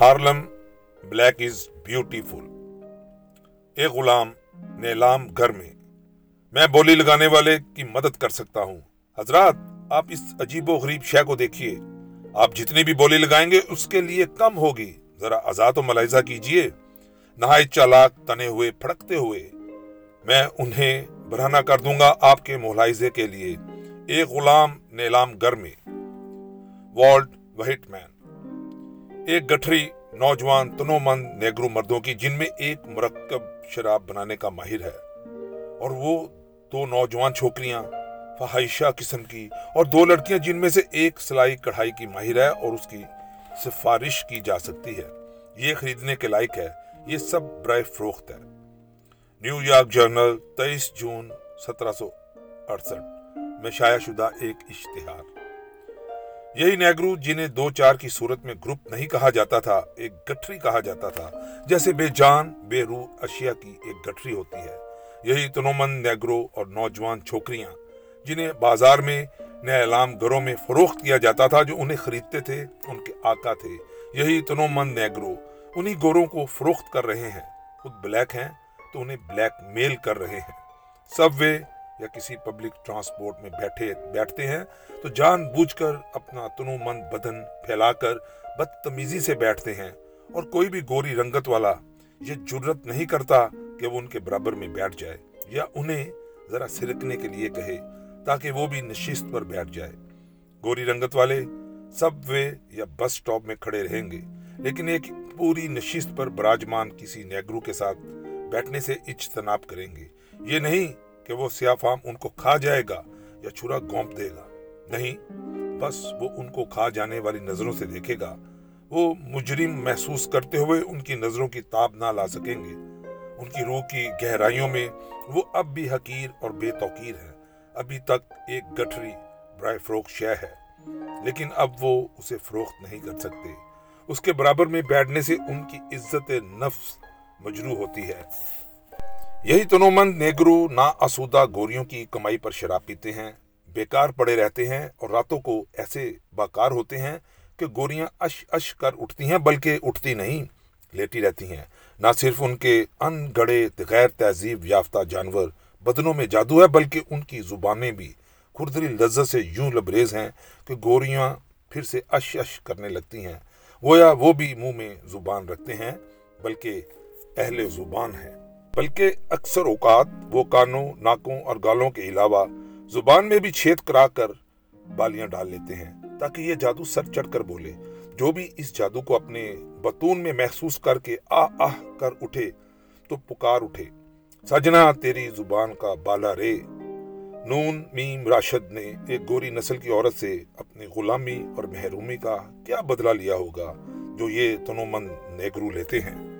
Harlem black is beautiful. ایک غلام، نیلام گھر میں میں بولی لگانے والے کی مدد کر سکتا ہوں۔ حضرات، آپ اس عجیب و غریب شے کو دیکھیے۔ آپ جتنی بھی بولی لگائیں گے، اس کے لیے کم ہوگی۔ ذرا آزاد و ملاحظہ کیجیے۔ نہایت چالاک، تنے ہوئے، پھڑکتے ہوئے۔ میں انہیں برہنہ کر دوں گا آپ کے ملاحظے کے لیے۔ ایک غلام، نیلام گھر میں۔ Walt Whitman. ایک گٹھری نوجوان تنو مند نیگرو مردوں کی، جن میں ایک مرکب شراب بنانے کا ماہر ہے۔ اور وہ دو نوجوان چھوکریاں فہائشہ قسم کی اور دو لڑکیاں جن میں سے ایک سلائی کڑھائی کی ماہر ہے اور اس کی سفارش کی جا سکتی ہے۔ یہ خریدنے کے لائق ہے۔ یہ سب برائے فروخت ہے۔ نیو یارک جرنل تیئیس جون سترہ سو اڑسٹھ۔ میں شائع شدہ ایک اشتہار۔ یہی نیگرو جنہیں دو چار کی صورت میں گروپ نہیں کہا جاتا تھا، ایک گٹھری کہا جاتا تھا، جیسے بے جان، بے روح اشیاء کی ایک گٹھری ہوتی ہے۔ یہی تنومند نیگرو اور نوجوان چھوکریاں، جنہیں بازار میں نئے علام گھروں میں فروخت کیا جاتا تھا، جو انہیں خریدتے تھے، ان کے آقا تھے۔ یہی تنومند نیگرو انہی گوروں کو فروخت کر رہے ہیں۔ خود بلیک ہیں تو انہیں بلیک میل کر رہے ہیں۔ سب وے یا کسی پبلک ٹرانسپورٹ میں بیٹھے بیٹھتے ہیں، تو جان بوجھ کر اپنا تنو مند بدن پھیلا کر بدتمیزی سے بیٹھتے ہیں۔ اور کوئی بھی گوری رنگت والا یہ جرت نہیں کرتا کہ وہ ان کے برابر میں بیٹھ جائے، یا انہیں ذرا سرکنے کے لیے کہے تاکہ وہ بھی نشست پر بیٹھ جائے۔ گوری رنگت والے سب وے یا بس سٹاپ میں کھڑے رہیں گے، لیکن ایک پوری نشست پر براجمان کسی نیگرو کے ساتھ بیٹھنے سے اجتناب کریں گے۔ یہ نہیں کہ وہ سیاہ فام ان کو کھا جائے گا یا چھرا گونپ دے گا۔ نہیں، بس وہ ان کو کھا جانے والی نظروں سے دیکھے گا۔ وہ مجرم محسوس کرتے ہوئے ان کی نظروں کی تاب نہ لا سکیں گے۔ ان کی روح کی گہرائیوں میں وہ اب بھی حقیر اور بے توقیر ہے ابھی تک ایک گٹھری برائے فروخت شے ہے، لیکن اب وہ اسے فروخت نہیں کر سکتے۔ اس کے برابر میں بیٹھنے سے ان کی عزت نفس مجروح ہوتی ہے۔ یہی تنو مند نیگرو نا اسودہ گوریوں کی کمائی پر شراب پیتے ہیں، بیکار پڑے رہتے ہیں اور راتوں کو ایسے باکار ہوتے ہیں کہ گوریاں اش اش کر اٹھتی ہیں، بلکہ اٹھتی نہیں، لیٹی رہتی ہیں۔ نہ صرف ان کے ان گڑے غیر تہذیب یافتہ جانور بدنوں میں جادو ہے، بلکہ ان کی زبانیں بھی خردری لذت سے یوں لبریز ہیں کہ گوریاں پھر سے اش اش کرنے لگتی ہیں۔ گویا وہ بھی منہ میں زبان رکھتے ہیں، بلکہ اہل زبان ہیں۔ بلکہ اکثر اوقات وہ کانوں، ناکوں اور گالوں کے علاوہ زبان میں بھی چھید کرا کر بالیاں ڈال لیتے ہیں تاکہ یہ جادو سر چڑھ کر بولے۔ جو بھی اس جادو کو اپنے بتون میں محسوس کر کے آ آہ کر اٹھے، تو پکار اٹھے۔ سجنا، تیری زبان کا بالا رے۔ نون، میم، راشد نے ایک گوری نسل کی عورت سے اپنی غلامی اور محرومی کا کیا بدلہ لیا ہوگا جو یہ تنومند نیگرو لیتے ہیں؟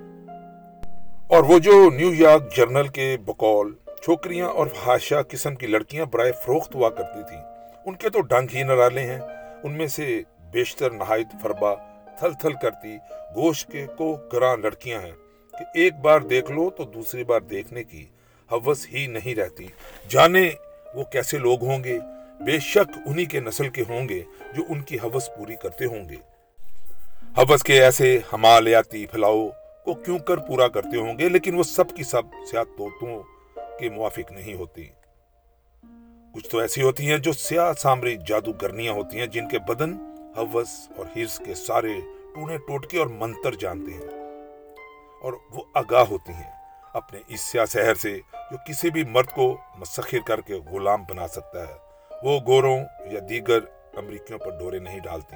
اور وہ جو نیو یارک جرنل کے بقول، چھوکریاں اور فحاشہ قسم کی لڑکیاں برائے فروخت ہوا کرتی تھیں، ان کے تو ڈنگ ہی نرالے ہیں۔ ان میں سے بیشتر نہایت فربا تھل تھل کرتی، گوشت کے کو گراں لڑکیاں ہیں۔ کہ ایک بار دیکھ لو تو دوسری بار دیکھنے کی حوث ہی نہیں رہتی۔ جانے وہ کیسے لوگ ہوں گے؟ بے شک انہی کے نسل کے ہوں گے جو ان کی حوث پوری کرتے ہوں گے۔ حوث کے ایسے ہمالیاتی پھلاؤ کو کیوں کر پورا کرتے ہوں گے؟ لیکن وہ سب کی سب سیاہ توتوں کے موافق نہیں ہوتی۔ کچھ تو ایسی ہوتی ہیں جو سیاہ سامری جادو گرنیاں ہوتی ہیں جن کے بدن حوث اور ہرس کے سارے ٹونے ٹوٹکے اور منتر جانتے ہیں۔ اور وہ آگاہ ہوتی ہیں اپنے اس سیاہ سہر سے جو کسی بھی مرد کو مسخر کر کے غلام بنا سکتا ہے۔ وہ گوروں یا دیگر امریکیوں پر ڈورے نہیں ڈالتی،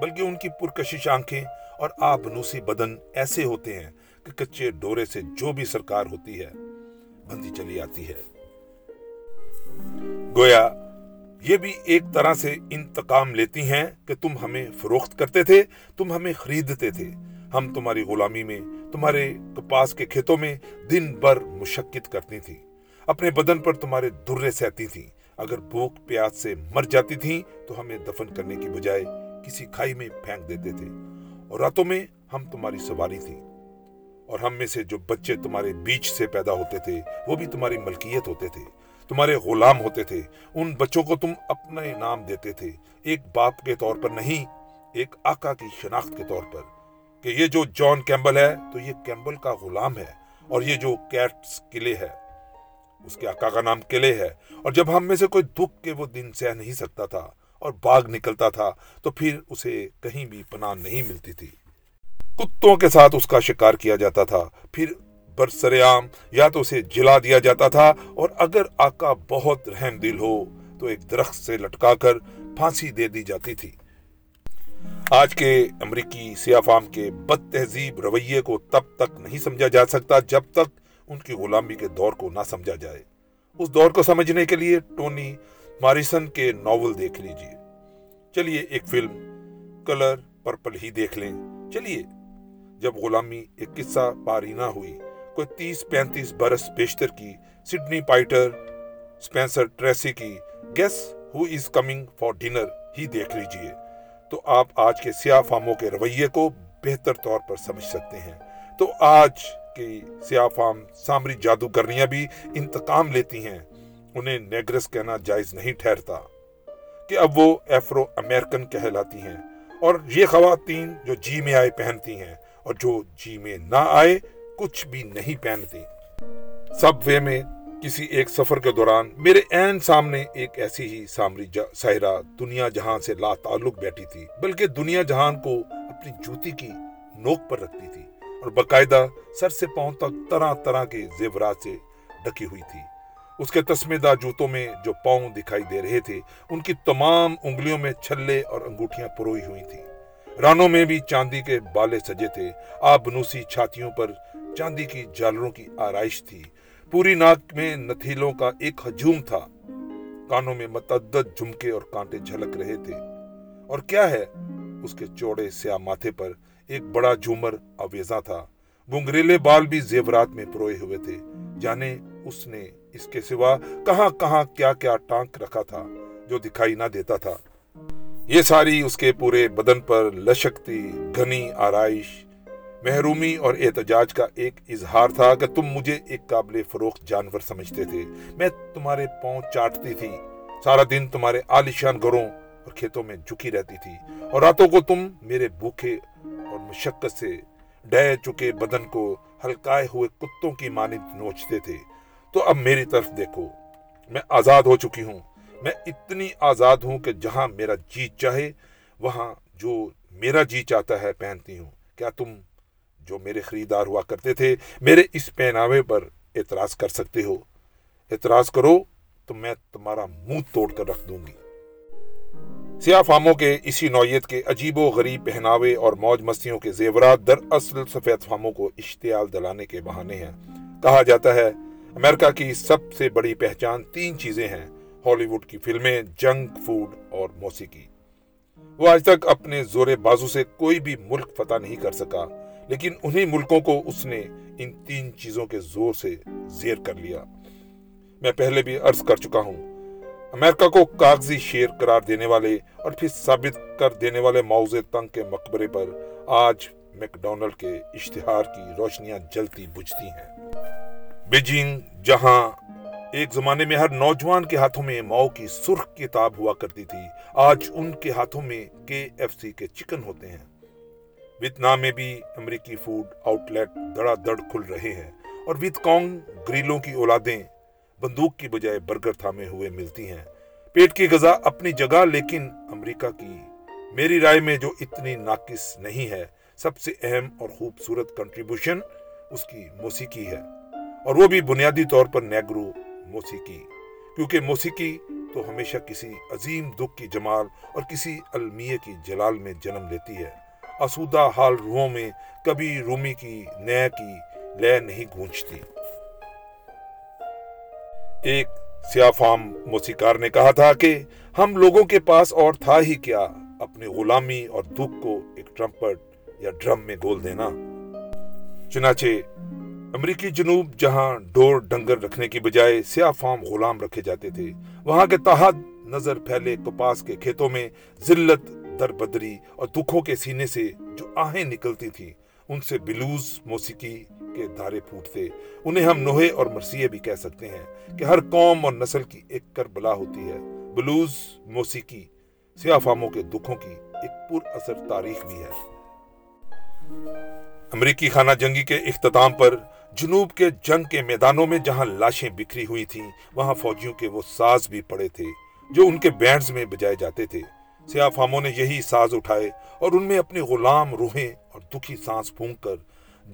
بلکہ ان کی پرکشش آنکھیں اور آبنوسی بدن ایسے ہوتے ہیں کہ کچے ڈورے سے جو بھی سرکار ہوتی ہے، بندی چلی آتی ہے۔ گویا، یہ بھی ایک طرح سے انتقام لیتی ہیں کہ تم ہمیں فروخت کرتے تھے، تم ہمیں خریدتے تھے۔ ہم تمہاری غلامی میں، تمہارے کپاس کے کھیتوں میں دن بھر مشقت کرتی تھی اپنے بدن پر تمہارے درے سہتی تھی اگر بھوک پیاس سے مر جاتی تھیں تو ہمیں دفن کرنے کی بجائے کسی کھائی میں پھینک دیتے تھے۔ اور راتوں میں ہم تمہاری سواری تھی اور ہم میں سے جو بچے تمہارے بیچ سے پیدا ہوتے تھے، وہ بھی تمہاری ملکیت ہوتے تھے۔ تمہارے غلام ہوتے تھے۔ ان بچوں کو تم اپنا نام دیتے تھے۔ ایک باپ کے طور پر نہیں، ایک آقا کی شناخت کے طور پر۔ کہ یہ جو جان کیمبل ہے، تو یہ کیمبل کا غلام ہے۔ اور یہ جو کیٹس قلعے ہے، اس کے آقا کا نام قلعے ہے۔ اور جب ہم میں سے کوئی دکھ کے وہ دن سہ نہیں سکتا تھا اور باغ نکلتا تھا تو پھر اسے کہیں بھی پناہ نہیں ملتی تھی۔ کتوں کے ساتھ اس کا شکار کیا جاتا تھا؟ پھر برسر عام یا تو اسے جلا دیا جاتا تھا اور اگر آقا بہت رحم دل ہو تو ایک درخت سے لٹکا کر پھانسی دے دی جاتی تھی۔ آج کے امریکی سیاہ فام کے بد تہذیب رویے کو تب تک نہیں سمجھا جا سکتا جب تک ان کی غلامی کے دور کو نہ سمجھا جائے۔ اس دور کو سمجھنے کے لیے ٹونی ماریسن کے ناول دیکھ لیجیے۔ چلیے ایک فلم، کلر، پرپل ہی دیکھ لیں۔ چلیے، جب غلامی ایک قصہ پاری نہ ہوئی، کوئی تیس پینتیس برس بیشتر کی سڈنی پائٹر سپینسر ٹریسی کی guess who is coming for dinner ہی دیکھ لیجیے۔ تو آپ آج کے سیاہ فاموں کے رویے کو بہتر طور پر سمجھ سکتے ہیں۔ تو آج کی سیاہ فام سامری جادوگرنیاں بھی انتقام لیتی ہیں۔ انہیں نیگرس کہنا جائز نہیں ٹھہرتا کہ اب وہ ایفرو امریکن کہلاتی ہیں اور یہ خواتین جو جی میں آئے پہنتی ہیں اور جو جی میں نہ آئے کچھ بھی نہیں پہنتی۔ سب وے میں کسی ایک سفر کے دوران میرے این سامنے ایک ایسی ہی سامری سہرا دنیا جہاں سے لا تعلق بیٹھی تھی، بلکہ دنیا جہان کو اپنی جوتی کی نوک پر رکھتی تھی اور باقاعدہ سر سے پاؤں تک طرح طرح کے زیورات سے ڈکی ہوئی تھی۔ اس کے تسمیدہ جوتوں میں جو پاؤں دکھائی دے رہے تھے، ان کی تمام انگلیوں میں چھلے اور انگوٹھیاں پروئی ہوئی تھی رانوں میں بھی چاندی کے بالے سجے تھے۔ آب بنوسی چھاتیوں پر چاندی کی جالروں کی آرائش تھی۔ پوری ناک میں نتھیلوں کا ایک ہجوم تھا۔ کانوں میں متعدد جھمکے اور کانٹے جھلک رہے تھے۔ اور کیا ہے؟ اس کے چوڑے سیاہ ماتھے پر ایک بڑا جھومر اویزا تھا۔ گنگریلے بال بھی زیورات میں پروئے ہوئے تھے۔ جانے اس نے اس کے سوا کہاں کہاں کیا کیا ٹانک رکھا تھا جو دکھائی نہ دیتا تھا۔ یہ ساری اس کے پورے بدن پر لشکتی، گھنی آرائش، محرومی اور احتجاج کا ایک اظہار تھا کہ تم مجھے ایک قابل فروخت جانور سمجھتے تھے۔ میں تمہارے پاؤں چاٹتی تھی۔ سارا دن تمہارے عالیشان گھروں اور کھیتوں میں جھکی رہتی تھی اور راتوں کو تم میرے بھوکے اور مشقت سے ڈہ چکے بدن کو ہلکائے ہوئے کتوں کی مانند نوچتے تھے۔ تو اب میری طرف دیکھو، میں آزاد ہو چکی ہوں۔ میں اتنی آزاد ہوں کہ جہاں میرا جی چاہے، وہاں جو میرا جی چاہتا ہے پہنتی ہوں۔ کیا تم جو میرے خریدار ہوا کرتے تھے، میرے اس پہناوے پر اعتراض کر سکتے ہو؟ اعتراض کرو تو میں تمہارا منہ توڑ کر رکھ دوں گی۔ سیاہ فاموں کے اسی نوعیت کے عجیب و غریب پہناوے اور موج مستیوں کے زیورات در اصل سفید فاموں کو اشتعال دلانے کے بہانے ہیں۔ کہا جاتا ہے امریکہ کی سب سے بڑی پہچان تین چیزیں ہیں، ہالی ووڈ کی فلمیں، جنک فوڈ اور موسیقی۔ وہ آج تک اپنے زور بازو سے کوئی بھی ملک فتح نہیں کر سکا، لیکن انہی ملکوں کو اس نے ان تین چیزوں کے زور سے زیر کر لیا۔ میں پہلے بھی عرض کر چکا ہوں، امریکہ کو کاغذی شیر قرار دینے والے اور پھر ثابت کر دینے والے موزے تنگ کے مقبرے پر آج میک ڈونلڈ کے اشتہار کی روشنیاں جلتی بجھتی ہیں۔ بیجنگ جہاں ایک زمانے میں ہر نوجوان کے ہاتھوں میں ماؤ کی سرخ کتاب ہوا کرتی تھی، آج ان کے ہاتھوں میں کے ایف سی کے چکن ہوتے ہیں۔ ویتنام میں بھی امریکی فوڈ آؤٹ لیٹ دڑا دڑ کھل رہے ہیں اور ویت کانگ گریلوں کی اولادیں بندوق کی بجائے برگر تھامے ہوئے ملتی ہیں۔ پیٹ کی غذا اپنی جگہ، لیکن امریکہ کی میری رائے میں جو اتنی ناقص نہیں ہے، سب سے اہم اور خوبصورت کنٹریبیوشن اس کی موسیقی ہے۔ اور وہ بھی بنیادی طور پر نیگرو موسیقی، کیونکہ موسیقی تو ہمیشہ کسی عظیم دکھ کی جمال اور کسی المیہ کی جلال میں جنم لیتی ہے۔ اسودہ حال روحوں میں کبھی رومی کی نیا کی لے نہیں گونجتی۔ ایک سیافام موسیقار نے کہا تھا کہ ہم لوگوں کے پاس اور تھا ہی کیا اپنی غلامی اور دکھ کو ایک ٹرمپٹ یا ڈرم میں گول دینا۔ چنانچہ امریکی جنوب جہاں ڈور ڈنگر رکھنے کی بجائے سیاہ فام غلام رکھے جاتے تھے، وہاں کے تحت نظر پھیلے کپاس کے کھیتوں میں ذلت در بدری اور دکھوں کے سینے سے جو آہیں نکلتی تھی ان سے بلوز موسیقی کے دھارے پھوٹتے۔ انہیں ہم نوہے اور مرثیے بھی کہہ سکتے ہیں کہ ہر قوم اور نسل کی ایک کربلا ہوتی ہے۔ بلوز موسیقی سیاہ فاموں کے دکھوں کی ایک پر اثر تاریخ بھی ہے۔ امریکی خانہ جنگی کے اختتام پر جنوب کے جنگ کے میدانوں میں جہاں لاشیں بکھری ہوئی تھیں، وہاں فوجیوں کے وہ ساز بھی پڑے تھے، جو ان کے بینڈز میں بجائے جاتے تھے۔ سیاہ فاموں نے یہی ساز اٹھائے اور ان میں اپنی غلام روحیں اور دکھی سانس پھونک کر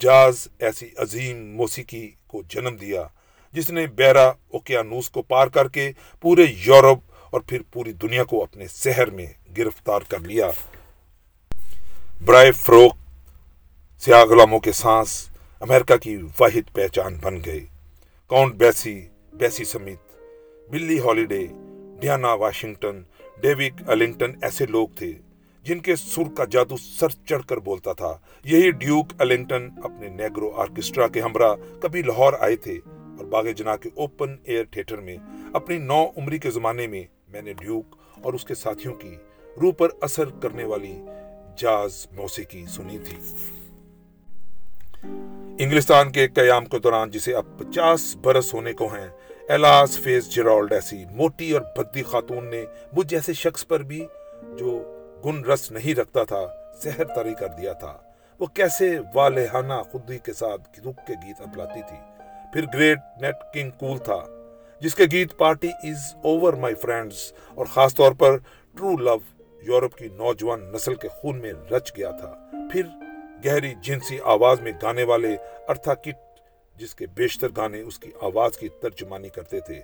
جاز ایسی عظیم موسیقی کو جنم دیا، جس نے بیرا اوکیانوس کو پار کر کے پورے یورپ اور پھر پوری دنیا کو اپنے سحر میں گرفتار کر لیا۔ برائے فروخ سیاہ غلاموں کے سانس امریکہ کی واحد پہچان بن گئے۔ کاؤنٹ بیسی بیسی سمیت۔ Billie Holiday, Diana Washington Duke Ellington ایسے لوگ تھے جن کے سر کا جادو سر چڑھ کر بولتا تھا۔ یہی ڈیوک النگٹن اپنے نیگرو آرکسٹرا کے ہمراہ کبھی لاہور آئے تھے اور باغ جنا کے اوپن ایئر تھیٹر میں اپنی نو عمری کے زمانے میں میں نے ڈیوک اور اس کے ساتھیوں کی روح پر اثر کرنے والی جاز موسیقی سنی تھی۔ انگلستان کے قیام کے دوران جسے اب پچاس برس ہونے کو ہیں، ایلاس فیس جیرالڈ ایسی موٹی اور بدی خاتون نے مجھ جیسے شخص پر بھی جو گن رس نہیں رکھتا تھا سحر تاری کر دیا تھا۔ وہ کیسے والہانہ خودی کے ساتھ رک کے گیت اپلاتی تھی۔ پھر گریٹ نیٹ کنگ کول تھا، جس کے گیت party is over my friends اور خاص طور پر ٹرو لو یورپ کی نوجوان نسل کے خون میں رچ گیا تھا۔ پھر گہری جنسی آواز میں گانے والے ارتھا کٹ، جس کے بیشتر گانے اس کی آواز کی ترجمانی کرتے تھے۔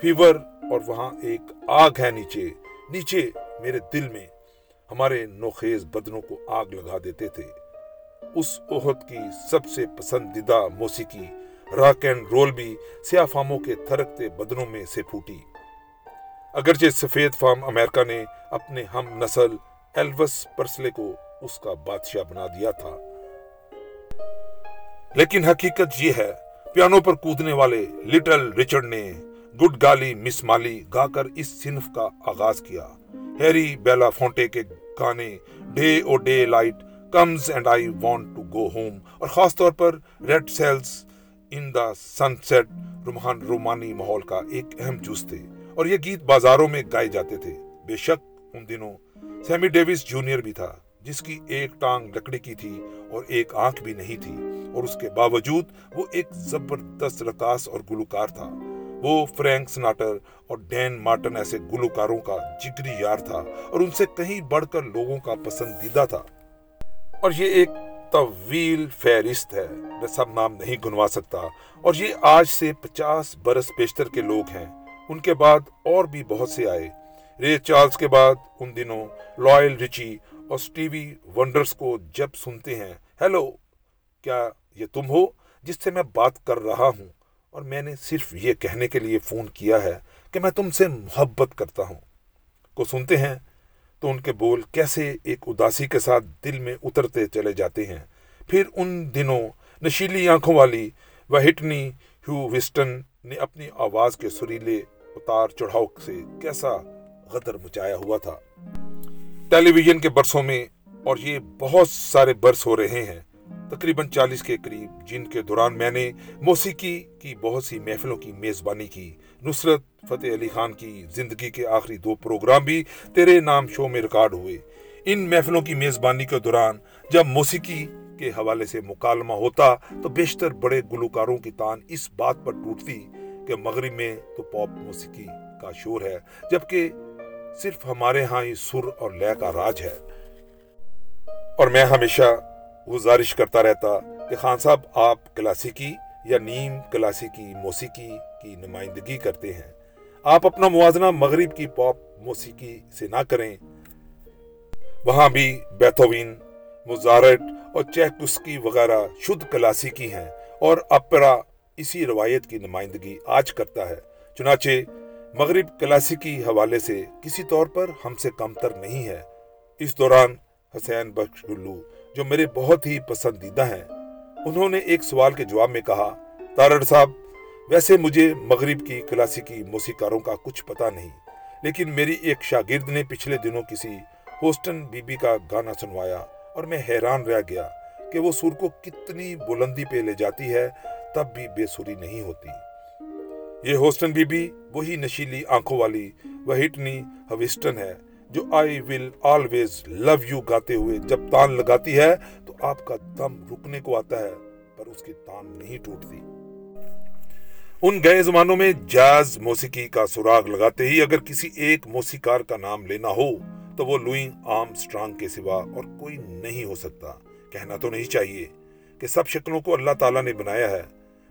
فیور، اور وہاں ایک آگ ہے نیچے۔ نیچے میرے دل میں ہمارے نوخیز بدنوں کو آگ لگا دیتے تھے۔ اس عہد کی سب سے پسندیدہ موسیقی راک اینڈ رول بھی سیاہ فاموں کے تھرکتے بدنوں میں سے پھوٹی۔ اگرچہ سفید فام امریکہ نے اپنے ہم نسل ایلوس پرسلے کو اس کا بادشاہ بنا دیا تھا۔ لیکن حقیقت یہ ہے، پیانو پر کودنے والے لٹل رچرڈ نے گڈ گالی مس مالی گا کر اس صنف کا آغاز کیا۔ ہیری بیلا فونٹے کے گانے day o daylight comes and I want to go home اور خاص طور پر red sails in the sunset رومان، رومانی ماحول کا ایک اہم جز تھے اور یہ گیت بازاروں میں گائے جاتے تھے۔ بے شک ان دنوں سیمی ڈیوس جونیئر بھی تھا۔ جس کی ایک ٹانگ لکڑی کی تھی اور ایک آنکھ بھی نہیں تھی، اور اس کے باوجود وہ ایک زبردست رکاس اور گلوکار تھا۔ وہ فرینک سناٹر اور ڈین مارٹن ایسے گلوکاروں کا جگری یار تھا اور ان سے کہیں بڑھ کر لوگوں کا پسندیدہ تھا۔ اور یہ ایک طویل فہرست ہے، میں سب نام نہیں گنوا سکتا۔ اور یہ آج سے پچاس برس بیشتر کے لوگ ہیں۔ ان کے بعد اور بھی بہت سے آئے۔ رے چارلز کے بعد ان دنوں لائل رچی اور سٹیوی ونڈرز کو جب سنتے ہیں، ہیلو، کیا یہ تم ہو؟ جس سے میں بات کر رہا ہوں۔ اور میں نے صرف یہ کہنے کے لیے فون کیا ہے کہ میں تم سے محبت کرتا ہوں۔ کو سنتے ہیں؟ تو ان کے بول کیسے ایک اداسی کے ساتھ دل میں اترتے چلے جاتے ہیں۔ پھر ان دنوں نشیلی آنکھوں والی وہٹنی ہیو وسٹن نے اپنی آواز کے سریلے اتار چڑھاؤ سے کیسا غدر مچایا ہوا تھا۔ ٹیلی ویژن کے برسوں میں اور یہ بہت سارے برس ہو رہے ہیں، تقریباً چالیس کے قریب، جن کے دوران میں نے موسیقی کی بہت سی محفلوں کی میزبانی کی، نصرت، فتح علی خان کی زندگی کے آخری دو پروگرام بھی تیرے نام شو میں ریکارڈ ہوئے۔ ان محفلوں کی میزبانی کے دوران جب موسیقی کے حوالے سے مکالمہ ہوتا تو بیشتر بڑے گلوکاروں کی تان اس بات پر ٹوٹتی کہ مغرب میں تو پاپ موسیقی کا شور ہے، جبکہ صرف ہمارے ہاں ہی سر اور لے کا راج ہے۔ اور میں ہمیشہ گزارش کرتا رہتا کہ خان صاحب آپ کلاسیکی یا نیم کلاسیکی موسیقی کی نمائندگی کرتے ہیں۔ آپ اپنا موازنہ مغرب کی پاپ موسیقی سے نہ کریں۔ وہاں بھی بیتھوین مزارٹ اور چیکسکی وغیرہ شدھ کلاسیکی ہیں اور اپرا اسی روایت کی نمائندگی آج کرتا ہے۔ چنانچہ مغرب کلاسیکی حوالے سے کسی طور پر ہم سے کم تر نہیں ہے۔ اس دوران حسین بخش گلو، جو میرے بہت ہی پسندیدہ ہیں، انہوں نے ایک سوال کے جواب میں کہا، تارڑ صاحب، ویسے مجھے مغرب کی کلاسیکی موسیقاروں کا کچھ پتا نہیں، لیکن میری ایک شاگرد نے پچھلے دنوں کسی ہوسٹن بی بی کا گانا سنوایا اور میں حیران رہ گیا کہ وہ سر کو کتنی بلندی پہ لے جاتی ہے تب بھی بے سری نہیں ہوتی۔ یہ ہوسٹن بی بی وہی نشیلی آنکھوں والی وہٹنی ہوسٹن ہے جو آئی ول آلویز لو یو گاتے ہوئے جب تان لگاتی ہے تو آپ کا دم رکنے کو آتا ہے، پر اس کی تان نہیں ٹوٹتی۔ ان گئے زمانوں میں جاز موسیقی کا سراغ لگاتے ہی اگر کسی ایک موسیقار کا نام لینا ہو تو وہ لوئنگ آرم سٹرانگ کے سوا اور کوئی نہیں ہو سکتا۔ کہنا تو نہیں چاہیے کہ سب شکلوں کو اللہ تعالیٰ نے بنایا ہے۔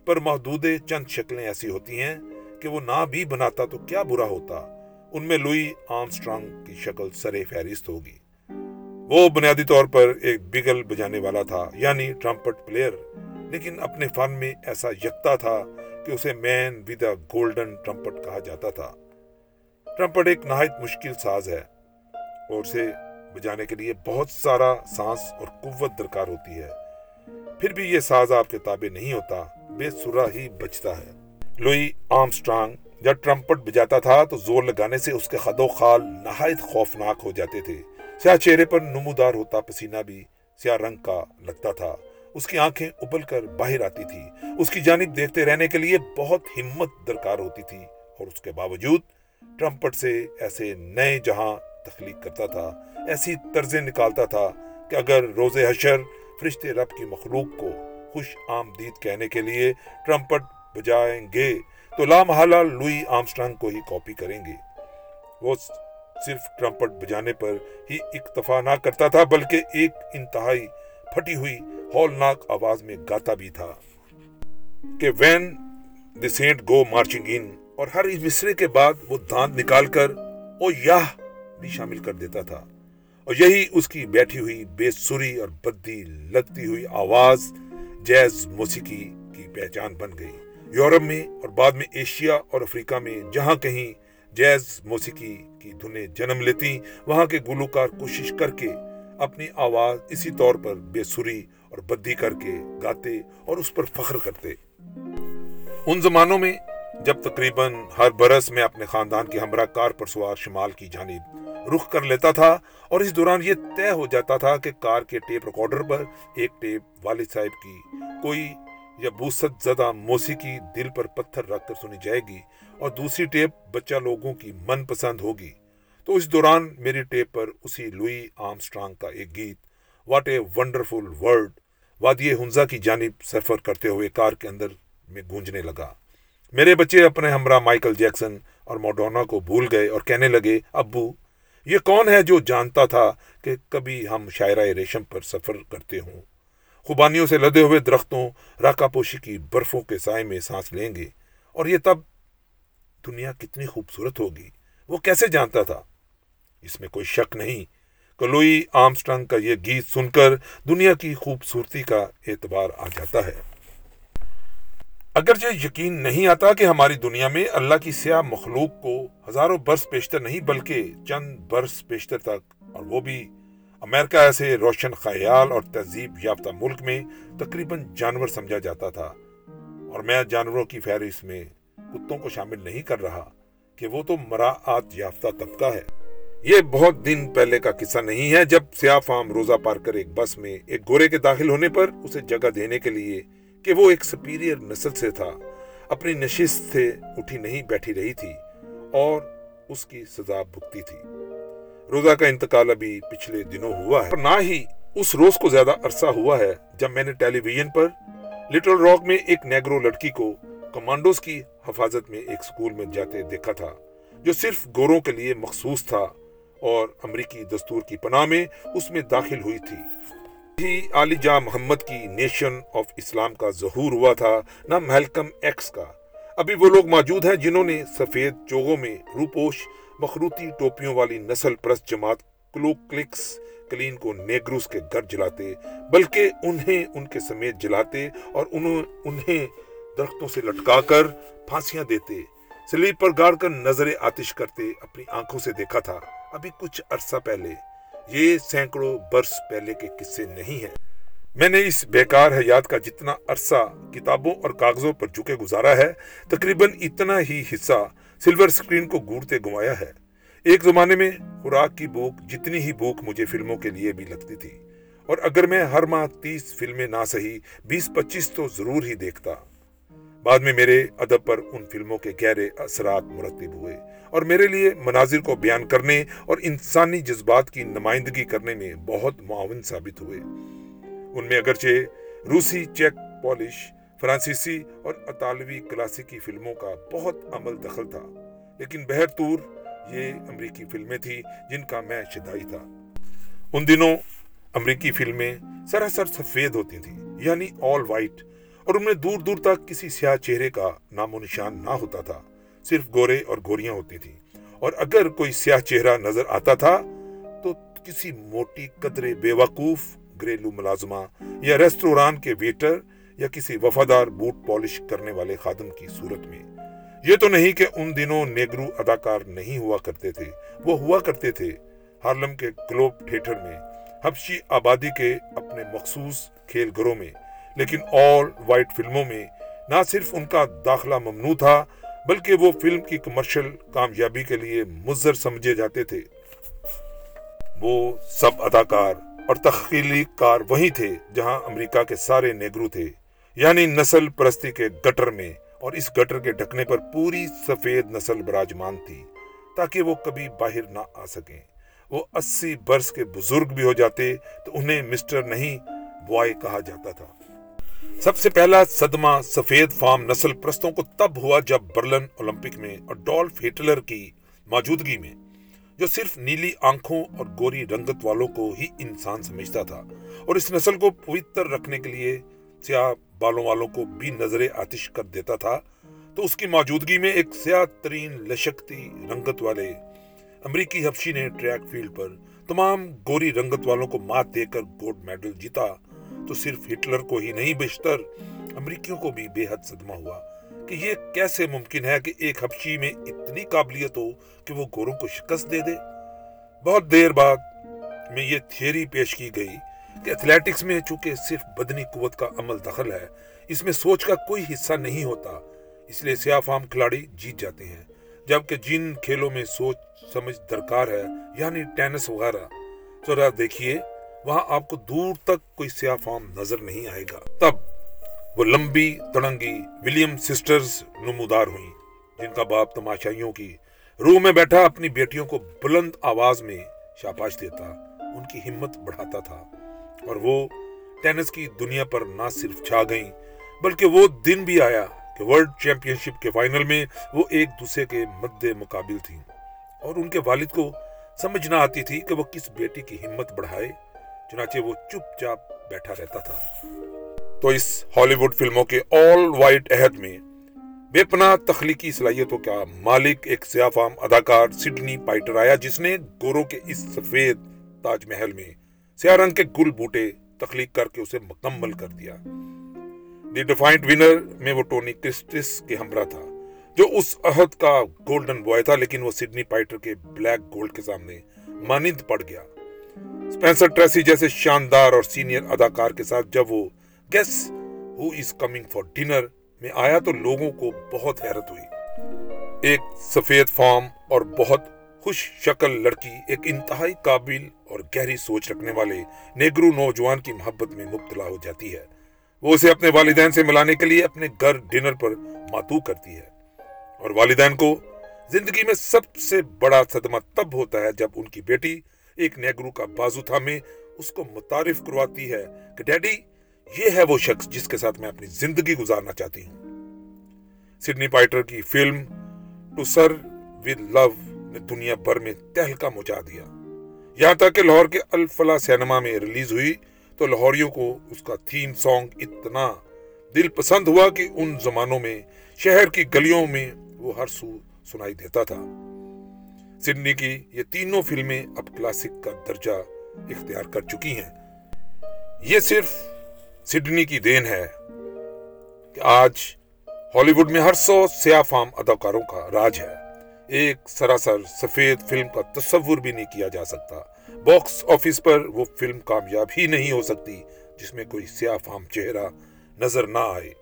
پر محدود چند شکلیں ایسی ہوتی ہیں کہ وہ نہ بھی بناتا تو کیا برا ہوتا؟ ان میں لوئی آرم سٹرانگ کی شکل سرے فہرست ہوگی۔ وہ بنیادی طور پر ایک بگل بجانے والا تھا یعنی ٹرمپٹ پلیئر، لیکن اپنے فن میں ایسا یکتا تھا کہ اسے مین ود گولڈن ٹرمپٹ کہا جاتا تھا۔ ٹرمپٹ ایک نہایت مشکل ساز ہے، اور اسے بجانے کے لیے بہت سارا سانس اور قوت درکار ہوتی ہے۔ پھر بھی یہ ساز آپ کے تابع نہیں ہوتا، بے سرا ہی بچتا ہے۔ لوئی آرمسٹرانگ جب ٹرمپٹ بجاتا تھا تو زور لگانے سے اس کے خد و خال نہایت خوفناک ہو جاتے تھے۔ سیاہ چہرے پر نمودار ہوتا پسینہ بھی سیاہ رنگ کا لگتا تھا۔ اس کی آنکھیں ابل کر باہر آتی تھی اس کی جانب دیکھتے رہنے کے لیے بہت ہمت درکار ہوتی تھی۔ اور اس کے باوجود ٹرمپٹ سے ایسے نئے جہاں تخلیق کرتا تھا، ایسی طرزیں نکالتا تھا کہ اگر روز حشر فرشتے رب کی مخلوق کو خوش آمدید کہنے کے لیے ٹرمپٹ بجائیں گے تو لامحالہ لوئی آمسٹرنگ کو ہی کاپی کریں گے۔ وہ صرف ٹرمپٹ بجانے پر ہی اکتفا نہ کرتا تھا، بلکہ ایک انتہائی پھٹی ہوئی ہولناک آواز میں گاتا بھی تھا کہ when the saint go marching in اور ہر اس مصرے کے بعد وہ دانت نکال کر او یاہ بھی شامل کر دیتا تھا۔ اور یہی اس کی بیٹھی ہوئی بے سری اور بدی لگتی ہوئی آواز جیز موسیقی کی پہچان بن گئی۔ یورپ میں اور بعد میں ایشیا اور افریقہ میں جہاں کہیں جیز موسیقی کی دھنیں جنم لیتی، وہاں کے گلوکار کوشش کر کے اپنی آواز اسی طور پر بے سری اور بدی کر کے گاتے اور اس پر فخر کرتے۔ ان زمانوں میں جب تقریباً ہر برس میں اپنے خاندان کی ہمراہ کار پر سوار شمال کی جانب رخ کر لیتا تھا اور اس دوران یہ طے ہو جاتا تھا کہ کار کے ٹیپ ریکارڈر پر ایک ٹیپ والد صاحب کی کوئی یا بوست زدہ موسیقی دل پر پتھر رکھ کر سنی جائے گی اور دوسری ٹیپ بچہ لوگوں کی من پسند ہوگی۔ تو اس دوران میری ٹیپ پر اسی لوئی آرم سٹرانگ کا ایک گیت واٹ اے ونڈرفل ورڈ وادی ہنزا کی جانب سفر کرتے ہوئے کار کے اندر میں گونجنے لگا۔ میرے بچے اپنے ہمراہ مائیکل جیکسن اور موڈونا کو بھول گئے اور کہنے لگے، ابو یہ کون ہے جو جانتا تھا کہ کبھی ہم شاعرہ ریشم پر سفر کرتے ہوں؟ خوبانیوں سے لدے ہوئے درختوں راکا پوشی کی برفوں کے سائے میں سانس لیں گے، اور یہ تب دنیا کتنی خوبصورت ہوگی، وہ کیسے جانتا تھا؟ اس میں کوئی شک نہیں کلوئی آمسٹنگ کا یہ گیت سن کر دنیا کی خوبصورتی کا اعتبار آ جاتا ہے۔ اگرچہ یقین نہیں آتا کہ ہماری دنیا میں اللہ کی سیاہ مخلوق کو ہزاروں برس پیشتر نہیں بلکہ چند برس پیشتر تک، اور وہ بھی امریکہ ایسے روشن خیال اور تہذیب یافتہ ملک میں تقریباً جانور سمجھا جاتا تھا۔ اور میں جانوروں کی فہرست میں کتوں کو شامل نہیں کر رہا کہ وہ تو مراعات یافتہ طبقہ ہے۔ یہ بہت دن پہلے کا قصہ نہیں ہے جب سیاہ فام روزہ پار کر ایک بس میں ایک گورے کے داخل ہونے پر اسے جگہ دینے کے لیے کہ وہ ایک سپیریئر نسل سے تھا، اپنی نشست سے اٹھی نہیں بیٹھی رہی تھی اور اس کی سزا بھگتی تھی۔ روزہ کا انتقال ابھی پچھلے دنوں ہوا ہے نہ ہی اس روز کو زیادہ عرصہ ہوا ہے جب میں نے ٹیلی ویژن پر لٹل راک میں ایک نیگرو لڑکی کو کمانڈوز کی حفاظت میں ایک سکول میں جاتے دیکھا تھا، جو صرف گوروں کے لیے مخصوص تھا اور امریکی دستور کی پناہ میں اس میں داخل ہوئی تھی۔ ہی علی جا محمد کی نیشن آف اسلام کا ظہور ہوا تھا نہ محلکم ایکس کا۔ ابھی وہ لوگ موجود ہیں جنہوں نے سفید چوگوں میں روپوش، مخروطی ٹوپیوں والی نسل پرست جماعت کلو کلکس کلین کو نیگروس کے گھر جلاتے، بلکہ انہیں ان کے سمیت جلاتے اور انہیں انہیں درختوں سے لٹکا کر پھانسیاں دیتے۔ سلیپ پر گاڑ کر نظر آتش کرتے اپنی آنکھوں سے دیکھا تھا۔ ابھی کچھ عرصہ پہلے یہ سینکڑوں برس پہلے کے قصے نہیں ہیں۔ میں نے اس بیکار حیات کا جتنا عرصہ کتابوں اور کاغذوں پر جھکے گزارا ہے، تقریباً اتنا ہی حصہ سلور سکرین کو گورتے گوایا ہے۔ ایک زمانے میں خوراک کی بھوک جتنی ہی بھوک مجھے فلموں کے لیے بھی لگتی تھی۔ اور اگر میں ہر ماہ تیس فلمیں نہ سہی بیس پچیس تو ضرور ہی دیکھتا۔ بعد میں میرے ادب پر ان فلموں کے گہرے اثرات مرتب ہوئے۔ اور میرے لیے مناظر کو بیان کرنے اور انسانی جذبات کی نمائندگی کرنے میں بہت معاون ثابت ہوئے۔ ان میں اگرچہ روسی، چیک پالش فرانسیسی اور اطالوی کلاسیکی فلموں کا بہت عمل دخل تھا، لیکن بہرطور یہ امریکی فلمیں تھیں جن کا میں شدائی تھا۔ ان دنوں امریکی فلمیں سراسر سفید ہوتی تھیں یعنی آل وائٹ، اور ان میں دور دور تک کسی سیاہ چہرے کا نام و نشان نہ ہوتا تھا۔ صرف گورے اور گوریاں ہوتی تھیں۔ اور اگر کوئی سیاہ چہرہ نظر آتا تھا، تو کسی موٹی قدرے بے وقوف، گھریلو ملازمہ یا ریسٹوران کے ویٹر یا کسی وفادار بوٹ پالش کرنے والے خادم کی صورت میں۔ یہ تو نہیں کہ ان دنوں نیگرو اداکار نہیں ہوا کرتے تھے، وہ ہوا کرتے تھے۔ ہارلم کے گلوب تھیٹر میں حبشی آبادی کے اپنے مخصوص کھیل گھروں میں، لیکن آل وائٹ فلموں میں نہ صرف ان کا داخلہ ممنوع تھا بلکہ وہ فلم کی کمرشل کامیابی کے لیے مضر سمجھے جاتے تھے۔ وہ سب اداکار اور تخیلی کار وہی تھے جہاں امریکہ کے سارے نیگرو تھے یعنی نسل پرستی کے گٹر میں، اور اس گٹر کے ڈھکنے پر پوری سفید نسل براجمان تھی، تاکہ وہ کبھی باہر نہ آ سکیں۔ وہ اسی برس کے بزرگ بھی ہو جاتے تو انہیں مسٹر نہیں، بوائے کہا جاتا تھا۔ سب سے پہلا صدمہ سفید فارم نسل پرستوں کو تب ہوا جب برلن اولمپک میں اور ہٹلر کی موجودگی میں، جو صرف نیلی آنکھوں اور گوری رنگت والوں کو ہی انسان سمجھتا تھا۔ اور اس نسل کو پوتر رکھنے کے لیے سیاہ بالوں والوں کو بھی نظر آتش کر دیتا تھا۔ تو اس کی موجودگی میں ایک سیاہ ترین لشکتی رنگت والے امریکی حفشی نے ٹریک فیلڈ پر تمام گوری رنگت والوں کو مات دے کر گولڈ میڈل جیتا۔ تو صرف ہٹلر کو ہی نہیں، بیشتر امریکیوں کو بھی بے حد صدمہ ہوا کہ یہ کیسے ممکن ہے کہ ایک حبشی میں اتنی قابلیت ہو کہ وہ گوروں کو شکست دے دے۔ بہت دیر بعد میں یہ تھیری پیش کی گئی کہ ایتھلیٹکس میں چونکہ صرف بدنی قوت کا عمل دخل ہے، اس میں سوچ کا کوئی حصہ نہیں ہوتا۔ اس لیے سیاہ فام کھلاڑی جیت جاتے ہیں، جبکہ جن کھیلوں میں سوچ سمجھ درکار ہے یعنی ٹینس وغیرہ۔ ذرا دیکھیے۔ وہاں آپ کو دور تک کوئی سیاہ فارم نظر نہیں آئے گا۔ تب وہ لمبی، تڑنگی ولیم سسٹرز نمودار ہوئی جن کا باپ تماشائیوں کی روح میں بیٹھا، اپنی بیٹیوں کو بلند آواز میں شاباش دیتا، ان کی ہمت بڑھاتا تھا۔ اور وہ ٹینس کی دنیا پر نہ صرف چھا گئیں، بلکہ وہ دن بھی آیا کہ ورلڈ چیمپئن شپ کے فائنل میں وہ ایک دوسرے کے مد مقابل تھیں۔ اور ان کے والد کو سمجھ نہ آتی تھی کہ وہ کس بیٹی کی ہمت بڑھائے۔ چنانچہ وہ چپ چاپ بیٹھا رہتا تھا۔ تو اس ہالی ووڈ فلموں کے آل وائٹ عہد میں بے پناہ تخلیقی صلاحیتوں کا مالک ایک سیاہ فام اداکار سڈنی پائٹر آیا، جس نے گوروں کے اس سفید تاج محل میں سیاہ رنگ کے گل بوٹے تخلیق کر کے اسے مکمل کر دیا۔ دی ڈیفائنٹ ونر میں وہ ٹونی کرسٹس کے ہمراہ تھا، جو اس عہد کا گولڈن بوائے تھا، لیکن وہ سڈنی پائٹر کے بلیک گولڈ کے سامنے مانند پڑ گیا۔ سپینسر ٹریسی جیسے شاندار اور سینئر اداکار کے ساتھ جب وہ guess who is coming for dinner میں آیا تو لوگوں کو بہت حیرت ہوئی۔ ایک سفید فارم اور بہت خوش شکل لڑکی، ایک انتہائی قابل اور گہری سوچ رکھنے والے نیگرو نوجوان کی محبت میں مبتلا ہو جاتی ہے۔ وہ اسے اپنے والدین سے ملانے کے لیے اپنے گھر ڈنر پر ماتو کرتی ہے۔ اور والدین کو زندگی میں سب سے بڑا صدمہ تب ہوتا ہے جب ان کی بیٹی ایک نیگرو کا بازو تھامے، اس کو متعارف کرواتی ہے کہ ڈیڈی، یہ ہے وہ شخص جس کے ساتھ میں اپنی زندگی گزارنا چاہتی ہوں۔ سڈنی پائٹر کی film to sir with love نے دنیا بھر میں تہلکا مچا دیا۔ یہاں تک کہ لاہور کے الفلا سینما میں ریلیز ہوئی تو لاہوریوں کو اس کا تھیم سانگ اتنا دل پسند ہوا کہ ان زمانوں میں شہر کی گلیوں میں وہ ہر سو سنائی دیتا تھا۔ سڈنی کی یہ تینوں فلمیں اب کلاسک کا درجہ اختیار کر چکی ہیں۔ یہ صرف سڈنی کی دین ہے کہ آج ہالی ووڈ میں ہر سو سیاہ فام اداکاروں کا راج ہے۔ ایک سراسر سفید فلم کا تصور بھی نہیں کیا جا سکتا۔ باکس آفس پر وہ فلم کامیاب ہی نہیں ہو سکتی جس میں کوئی سیاہ فام چہرہ نظر نہ آئے۔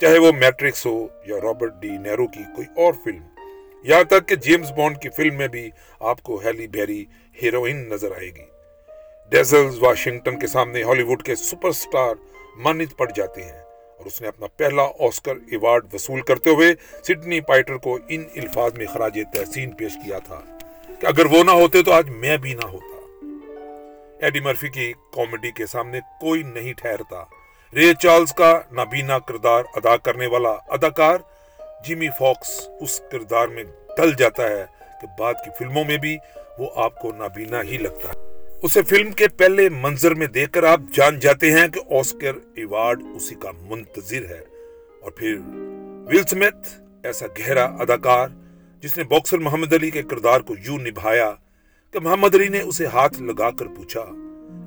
چاہے وہ میٹرکس ہو یا رابرٹ ڈی نیرو کی کوئی اور فلم۔ یہاں تک کہ جیمز بانڈ کی فلم میں بھی آپ کو ہیلی بیری ہیروئن نظر آئے گی۔ ڈیزلز واشنگٹن کے سامنے ہالی ووڈ کے سپر سٹار مانت پڑ جاتے ہیں اور اس نے اپنا پہلا آسکر ایوارڈ وصول کرتے ہوئے سڈنی پائٹر کو ان الفاظ میں خراج تحسین پیش کیا تھا کہ اگر وہ نہ ہوتے تو آج میں بھی نہ ہوتا۔ ایڈی مرفی کی کامیڈی کے سامنے کوئی نہیں ٹھہرتا۔ رے چارلز کا نابینا کردار ادا کرنے والا اداکار جیمی فاکس اس کردار میں ڈل جاتا ہے کہ بعد کی فلموں میں بھی وہ آپ کو نابینا ہی لگتا ہے۔ اسے فلم کے پہلے منظر میں دیکھ کر آپ جان جاتے ہیں کہ آسکر ایوارڈ اسی کا منتظر ہے۔ اور پھر ول سمیتھ ایسا گہرا اداکار جس نے باکسر محمد علی کے کردار کو یوں نبھایا کہ محمد علی نے اسے ہاتھ لگا کر پوچھا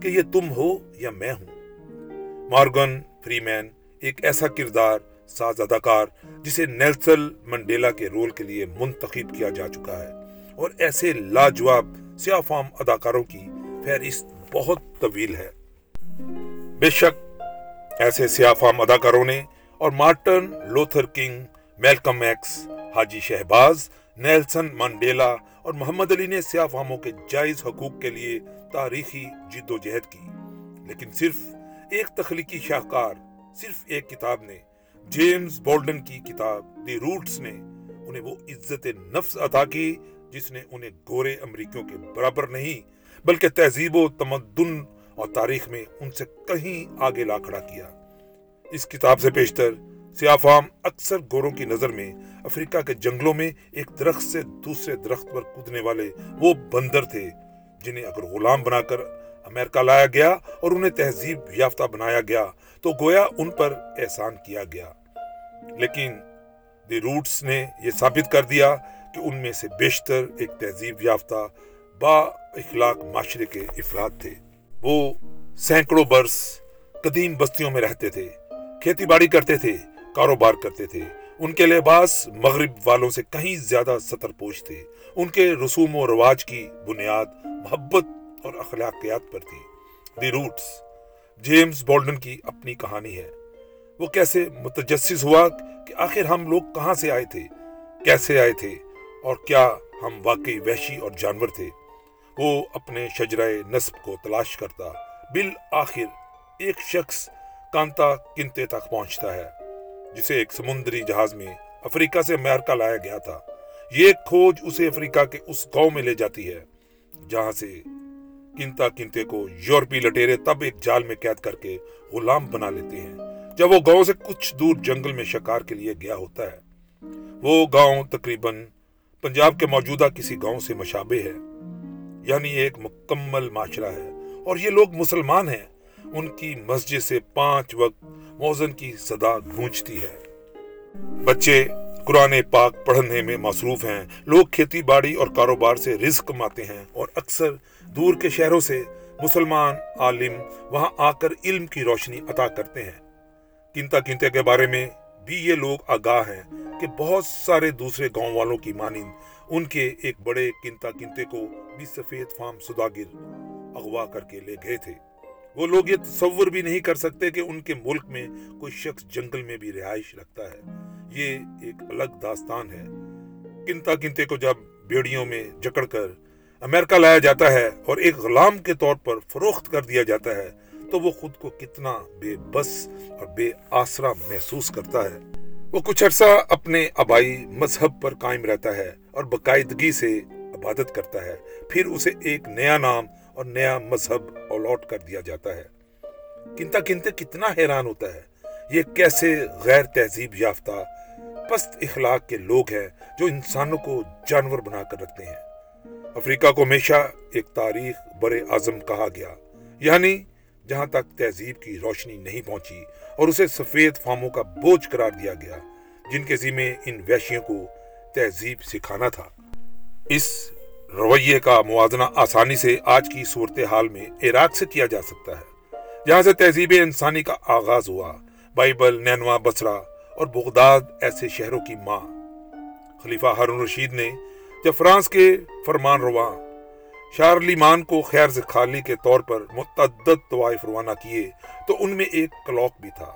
کہ یہ تم ہو یا میں ہوں؟ مارگن فری مین ایک ایسا کردار ساز اداکار جسے نیلسل منڈیلا کے رول کے لیے منتخب کیا جا چکا ہے۔ اور ایسے لاجواب سیاہ فام اداکاروں کی فہرست بہت طویل ہے۔ بے شک ایسے سیاہ فام اداکاروں نے اور Martin Luther King, Malcolm X, حاجی شہباز، نیلسن منڈیلا اور محمد علی نے سیاہ فاموں کے جائز حقوق کے لیے تاریخی جد و جہد کی۔ لیکن صرف ایک تخلیقی شاہکار، صرف ایک کتاب نے جیمز بولڈن کی کتاب دی روٹس نے انہیں وہ عزت نفس عطا کی جس نے انہیں گورے امریکیوں کے برابر نہیں، بلکہ تہذیب و تمدن اور تاریخ میں ان سے کہیں آگے لا کھڑا کیا۔ اس کتاب سے پیشتر سیافام اکثر گوروں کی نظر میں افریقہ کے جنگلوں میں ایک درخت سے دوسرے درخت پر کودنے والے وہ بندر تھے، جنہیں اگر غلام بنا کر امریکہ لایا گیا اور انہیں تہذیب یافتہ بنایا گیا تو گویا ان پر احسان کیا گیا۔ لیکن دی روٹس نے یہ ثابت کر دیا کہ ان میں سے بیشتر ایک تہذیب یافتہ با اخلاق معاشرے کے افراد تھے۔ وہ سینکڑوں برس قدیم بستیوں میں رہتے تھے، کھیتی باڑی کرتے تھے، کاروبار کرتے تھے۔ ان کے لباس مغرب والوں سے کہیں زیادہ سطر پوش تھے۔ ان کے رسوم و رواج کی بنیاد محبت اور اخلاقیات پر تھی۔ دی روٹس جیمز بولڈن کی اپنی کہانی ہے۔ وہ کیسے متجسس ہوا کہ آخر ہم لوگ کہاں سے آئے تھے، کیسے آئے تھے اور کیا ہم واقعی وحشی اور جانور تھے۔ وہ اپنے شجرہ نصب کو تلاش کرتا بالآخر ایک شخص کانتا کنتے تک پہنچتا ہے، جسے ایک سمندری جہاز میں افریقہ سے امریکہ لایا گیا تھا۔ یہ کھوج اسے افریقہ کے اس گاؤں میں لے جاتی ہے، جہاں سے کنتا کنتے کو یورپی لٹیرے تب ایک جال میں قید کر کے غلام بنا لیتے ہیں۔ جب وہ گاؤں سے کچھ دور جنگل میں شکار کے لیے گیا ہوتا ہے، وہ گاؤں تقریباً پنجاب کے موجودہ کسی گاؤں سے مشابہ ہے۔ یعنی ایک مکمل معاشرہ ہے۔ اور یہ لوگ مسلمان ہیں۔ ان کی مسجد سے پانچ وقت موزن کی صدا گونجتی ہے۔ بچے قرآن پاک پڑھنے میں مصروف ہیں۔ لوگ کھیتی باڑی اور کاروبار سے رزق کماتے ہیں اور اکثر دور کے شہروں سے مسلمان عالم وہاں آ کر علم کی روشنی عطا کرتے ہیں۔ کنتا کنتے کے بارے میں بھی یہ لوگ آگاہ ہیں کہ بہت سارے دوسرے گاؤں والوں کی مانند ان کے ایک بڑے کنتا کنتے کو بھی سفید فام سداگر اغوا کر کے لے گئے تھے۔ وہ لوگ یہ تصور بھی نہیں کر سکتے کہ ان کے ملک میں کوئی شخص جنگل میں بھی رہائش رکھتا ہے۔ یہ ایک الگ داستان ہے۔ کنتا کنتے کو جب بیڑیوں میں جکڑ کر امریکہ لایا جاتا ہے اور ایک غلام کے طور پر فروخت کر دیا جاتا ہے، تو وہ خود کو کتنا بے بس اور بے آسرا محسوس کرتا ہے۔ وہ کچھ عرصہ اپنے آبائی مذہب پر قائم رہتا ہے اور باقاعدگی سے عبادت کرتا ہے۔ پھر اسے ایک نیا نام اور نیا مذہب الاٹ کر دیا جاتا ہے۔ کنتا کنتے کتنا حیران ہوتا ہے، یہ کیسے غیر تہذیب یافتہ پست اخلاق کے لوگ ہیں جو انسانوں کو جانور بنا کر رکھتے ہیں۔ افریقہ کو ہمیشہ ایک تاریخ بر اعظم کہا گیا یعنی جہاں تک تہذیب کی روشنی نہیں پہنچی اور اسے سفید فاموں کا بوجھ قرار دیا گیا، جن کے ذمہ ان ویشیوں کو تہذیب سکھانا تھا۔ اس رویے کا موازنہ آسانی سے آج کی صورتحال میں عراق سے کیا جا سکتا ہے، جہاں سے تہذیب انسانی کا آغاز ہوا۔ بائبل نینوا بسرا اور بغداد ایسے شہروں کی ماں۔ خلیفہ ہارون رشید نے جب فرانس کے فرمان روا شارلی مان کو خیر سے خالی کے طور پر متعدد طوائف روانہ کیے تو ان میں ایک کلوک بھی تھا۔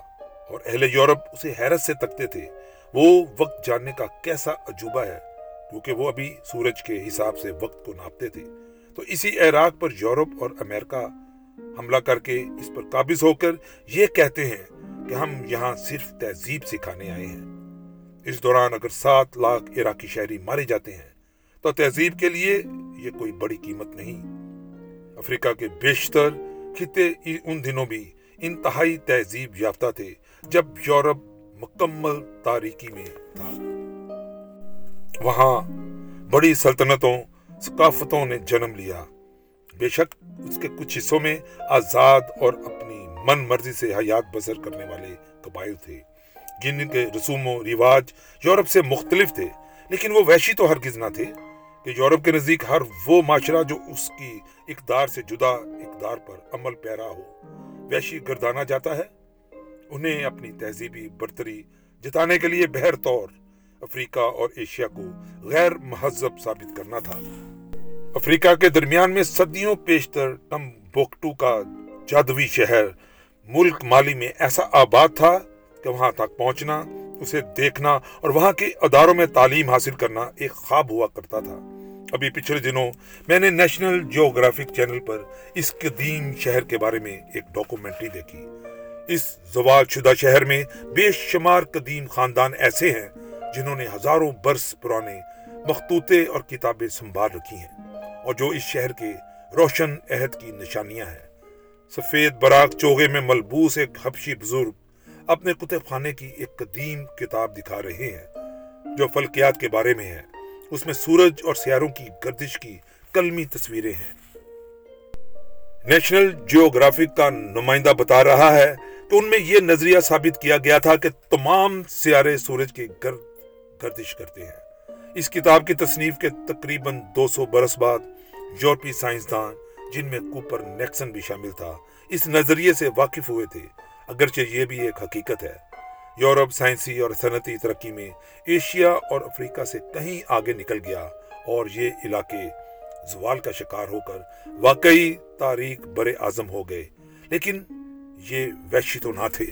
اور اہل یورپ اسے حیرت سے تکتے تھے، وہ وقت جاننے کا کیسا عجوبہ ہے، کیونکہ وہ ابھی سورج کے حساب سے وقت کو ناپتے تھے۔ تو اسی عراق پر یورپ اور امریکہ حملہ کر کے اس پر قابض ہو کر یہ کہتے ہیں کہ ہم یہاں صرف تہذیب سکھانے آئے ہیں۔ اس دوران اگر سات لاکھ عراقی شہری مارے جاتے ہیں، تو تہذیب کے لیے یہ کوئی بڑی قیمت نہیں۔ افریقہ کے بیشتر خطے ان دنوں بھی انتہائی تہذیب یافتہ تھے جب یورپ مکمل تاریکی میں تھا۔ وہاں بڑی سلطنتوں، ثقافتوں نے جنم لیا۔ بے شک اس کے کچھ حصوں میں آزاد اور اپنی من مرضی سے حیات بسر کرنے والے قبائل تھے، جن کے رسوم و رواج یورپ سے مختلف تھے، لیکن وہ وحشی تو ہرگز نہ تھے کہ یورپ کے نزدیک ہر وہ معاشرہ جو اس کی اقدار سے جدا اقدار پر عمل پیرا ہو۔ وحشی گردانا جاتا ہے، انہیں اپنی تہذیبی برتری جتانے کے لیے بہر طور افریقہ اور ایشیا کو غیر مہذب ثابت کرنا تھا۔ افریقہ کے درمیان میں صدیوں پیشتر ٹم بوکٹو کا جادوی شہر ملک مالی میں ایسا آباد تھا کہ وہاں تک پہنچنا، اسے دیکھنا اور وہاں کے اداروں میں تعلیم حاصل کرنا ایک خواب ہوا کرتا تھا۔ ابھی پچھلے دنوں میں نے نیشنل جیوگرافک چینل پر اس قدیم شہر کے بارے میں ایک ڈاکومنٹری دیکھی۔ اس زوال شدہ شہر میں بے شمار قدیم خاندان ایسے ہیں جنہوں نے ہزاروں برس پرانے مخطوطے اور کتابیں سنبھال رکھی ہیں۔ اور جو اس شہر کے روشن عہد کی نشانیاں ہیں۔ سفید براق چوغے میں ملبوس ایک حبشی بزرگ اپنے کتب خانے کی ایک قدیم کتاب دکھا رہے ہیں، جو فلکیات کے بارے میں ہے۔ اس میں سورج اور سیاروں کی گردش کی کلمی تصویریں ہیں۔ نیشنل جیوگرافک کا نمائندہ بتا رہا ہے کہ ان میں یہ نظریہ ثابت کیا گیا تھا کہ تمام سیارے سورج کی گرد گردش کرتے ہیں۔ اس کتاب کی تصنیف کے تقریباً دو سو برس بعد یورپی سائنسدان جن میں کوپر نیکسن بھی شامل تھا، اس نظریے سے واقف ہوئے تھے۔ اگرچہ یہ بھی ایک حقیقت ہے، یورپ سائنسی اور صنعتی ترقی میں ایشیا اور افریقہ سے کہیں آگے نکل گیا اور یہ علاقے زوال کا شکار ہو کر واقعی تاریخ بر اعظم ہو گئے۔ لیکن یہ وحشی تو نہ تھے